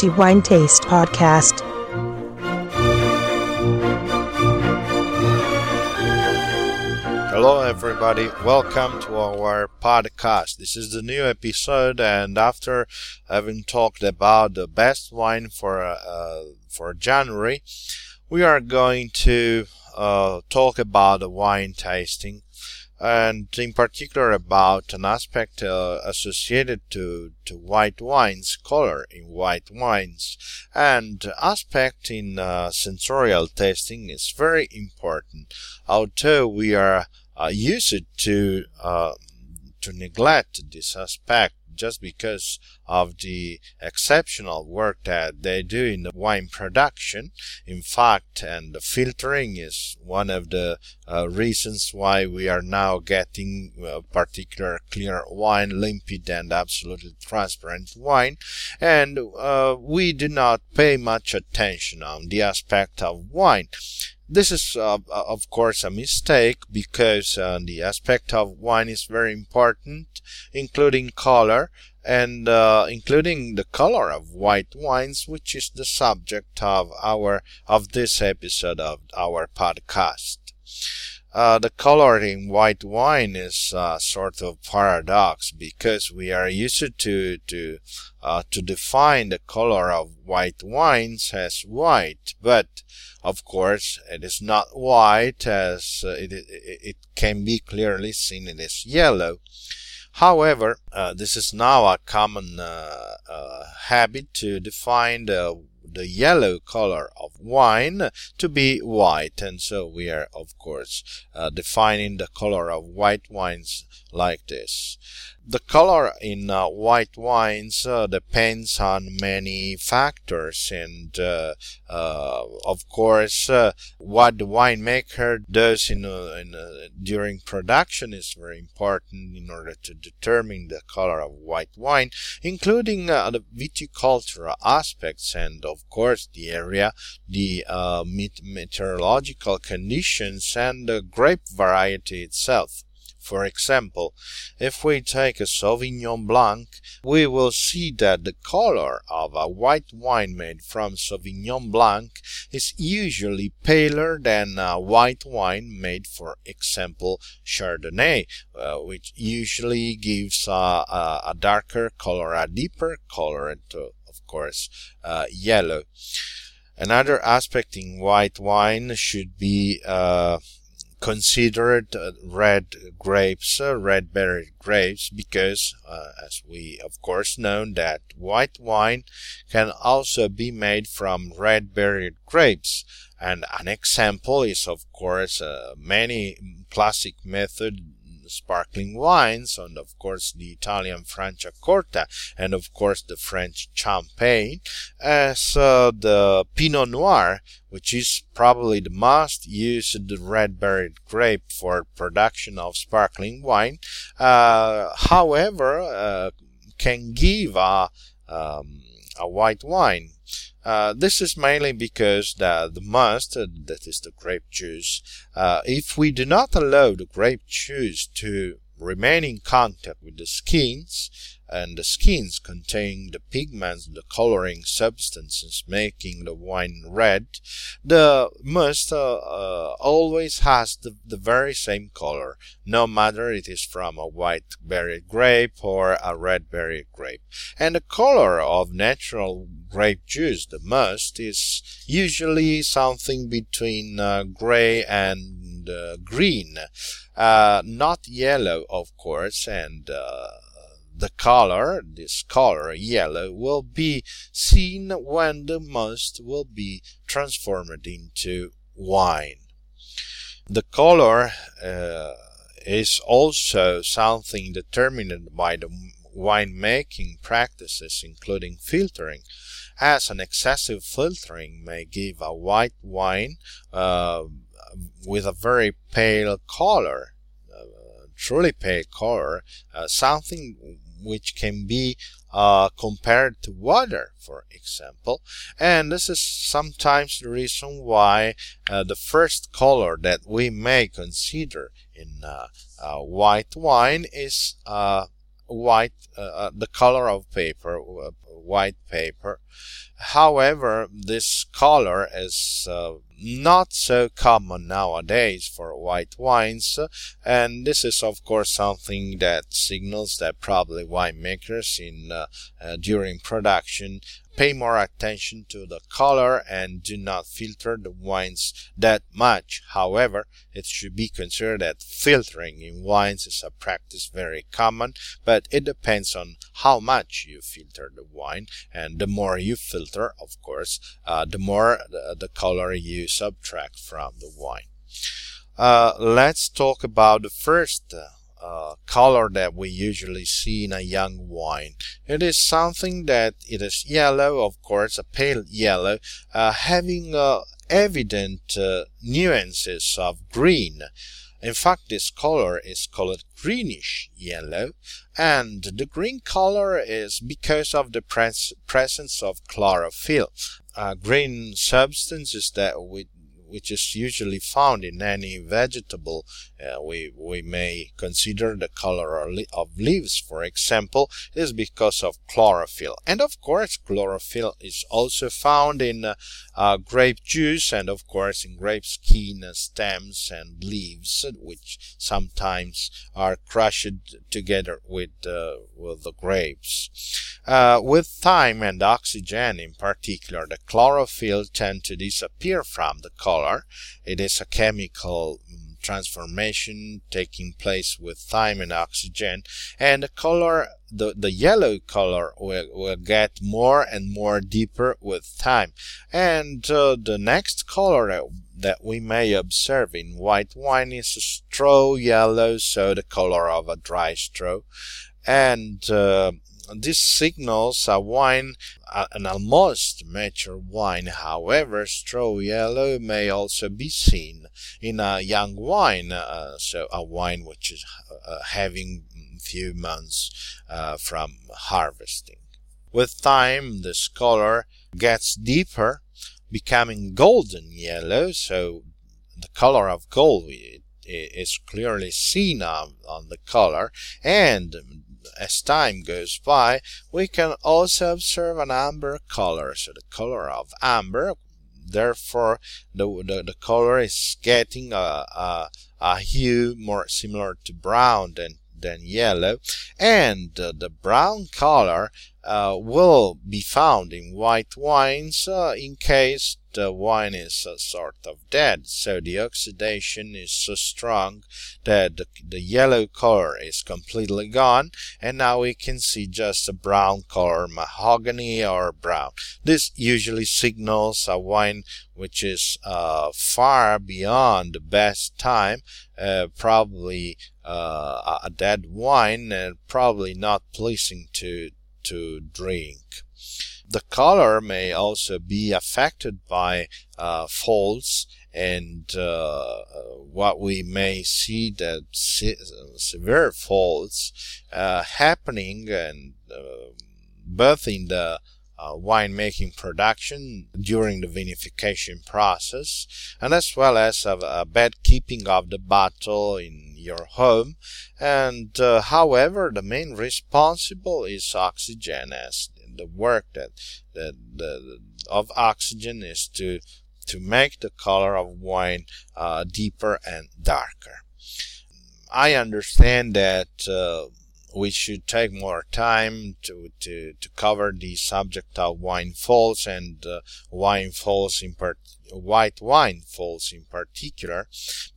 Crafty Wine Taste Podcast. Hello, everybody. Welcome to our podcast. This is the new episode, and after having talked about the best wine for uh, for January, we are going to uh, talk about wine tasting, and in particular about an aspect uh, associated to to white wines, color in white wines, and aspect in uh, sensorial tasting is very important. Although we are uh, used to uh, to neglect this aspect just because of the exceptional work that they do in the wine production. In fact, and the filtering is one of the uh, reasons why we are now getting uh, particular clear wine, limpid and absolutely transparent wine. And uh, we do not pay much attention on the aspect of wine. This is, uh, uh, of course, a mistake because uh, the aspect of wine is very important, including color and uh, including the color of white wines, which is the subject of our of this episode of our podcast. Uh, the color in white wine is a sort of paradox because we are used to to uh, to define the color of white wines as white, but of course it is not white as uh, it, it, it can be clearly seen it is yellow. However, uh, this is now a common uh, uh, habit to define the the yellow color of wine to be white. And so we are of course uh, defining the color of white wines like this the color in uh, white wines uh, depends on many factors and uh, of course what the winemaker does in, in during production is very important in order to determine the color of white wine including the viticultural aspects and of course the area the meteorological conditions and the grape variety itself for example, if we take a Sauvignon Blanc, we will see that the color of a white wine made from Sauvignon Blanc is usually paler than a white wine made, for example, Chardonnay, uh, which usually gives a, a, a, darker color, a deeper color, and uh, of course, uh, yellow. Another aspect in white wine should be uh, considered uh, red grapes, uh, red berry grapes, because, uh, as we of course know, that white wine can also be made from red berry grapes. And an example is, of course, many classic method sparkling wines, and of course the Italian Franciacorta, and of course the French Champagne, as uh, the Pinot Noir, which is probably the most used red-berried grape for production of sparkling wine. Uh, however, uh, can give a um, a white wine. Uh, this is mainly because the, the must, that is the grape juice, uh, if we do not allow the grape juice to remain in contact with the skins, and the skins contain the pigments, the coloring substances making the wine red, the must uh, uh, always has the, the very same color, no matter it is from a white berry grape or a red berry grape. And the color of natural grape juice, the must, is usually something between uh, gray and uh, green, uh, not yellow, of course, and uh, the color, this color, yellow, will be seen when the must will be transformed into wine. The color uh, is also something determined by the winemaking practices, including filtering, as an excessive filtering may give a white wine uh, with a very pale color, uh, truly pale color, uh, something which can be uh, compared to water, for example. And this is sometimes the reason why uh, the first color that we may consider in uh, uh white wine is uh, white, uh, uh, the color of paper, uh, white paper. However, this color is uh, not so common nowadays for white wines, and this is of course something that signals that probably winemakers in uh, during production pay more attention to the color and do not filter the wines that much. However, it should be considered that filtering in wines is a practice very common, but it depends on how much you filter the wine, and the more you filter, of course, uh, the more the, the color you subtract from the wine. Uh, let's talk about the first uh, uh, color that we usually see in a young wine. It is something that it is yellow, of course, a pale yellow, uh, having uh, evident uh, nuances of green. In fact, this color is called greenish yellow, and the green color is because of the pres- presence of chlorophyll. Uh, green substances that we which is usually found in any vegetable. Uh, we, we may consider the color of leaves, for example, is because of chlorophyll. And of course, chlorophyll is also found in uh, uh, grape juice and of course in grape skin, uh, stems and leaves, which sometimes are crushed together with, uh, with the grapes. Uh, with time and oxygen in particular, the chlorophyll tend to disappear from the color. It is a chemical mm, transformation taking place with time and oxygen. And the color the, the yellow color will, will get more and more deeper with time. And uh, the next color that we may observe in white wine is a straw yellow so the color of a dry straw. And uh, this signals a wine, an almost mature wine. However, straw yellow may also be seen in a young wine, uh, so a wine which is uh, having few months uh, from harvesting. With time, this color gets deeper, becoming golden yellow, so the color of gold is clearly seen on, on the color, and as time goes by, we can also observe an amber color. So the color of amber, therefore, the, the, the color is getting a, a, a hue more similar to brown than than yellow and uh, the brown color uh, will be found in white wines uh, in case the wine is a sort of dead, so the oxidation is so strong that the, the yellow color is completely gone, and now we can see just a brown color, mahogany or brown. This usually signals a wine which is uh, far beyond the best time, uh, probably uh, a dead wine, and probably not pleasing to to drink. The color may also be affected by uh, faults and uh, what we may see that se severe faults uh, happening and uh, both in the uh, winemaking production during the vinification process, and as well as a, a bad keeping of the bottle in your home. And uh, however, the main responsible is oxygen as the work that, that the, of oxygen is to to make the color of wine uh, deeper and darker. I understand that uh, we should take more time to, to, to cover the subject of wine faults and uh, wine faults in part, white wine faults in particular,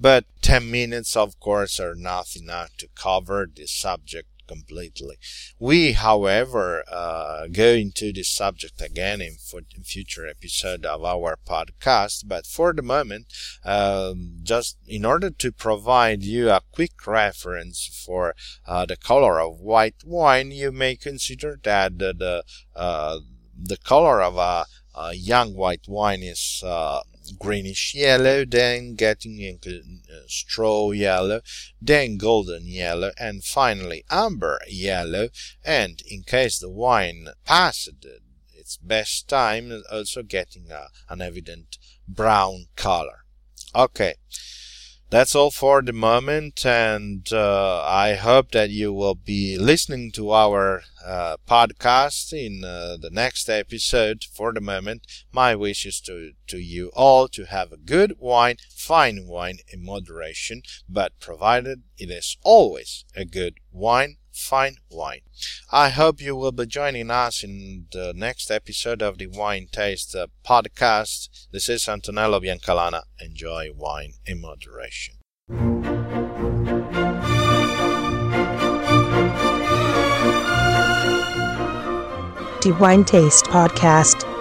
but 10 minutes of course are not enough to cover the subject completely. We, however, uh, go into this subject again in, in future episode of our podcast, but for the moment, um, just in order to provide you a quick reference for uh, the color of white wine, you may consider that the the, uh, the color of a, a, young white wine is uh, greenish yellow, then getting into uh, straw yellow, then golden yellow, and finally amber yellow, and in case the wine passed its best time, also getting a, an evident brown color. Okay. That's all for the moment, and uh, I hope that you will be listening to our uh, podcast in uh, the next episode. For the moment, my wish is to, to you all to have a good wine, fine wine in moderation, but provided it is always a good wine fine wine. I hope you will be joining us in the next episode of the Wine Taste uh, podcast. This is Antonello Biancalana. Enjoy wine in moderation. The Wine Taste Podcast.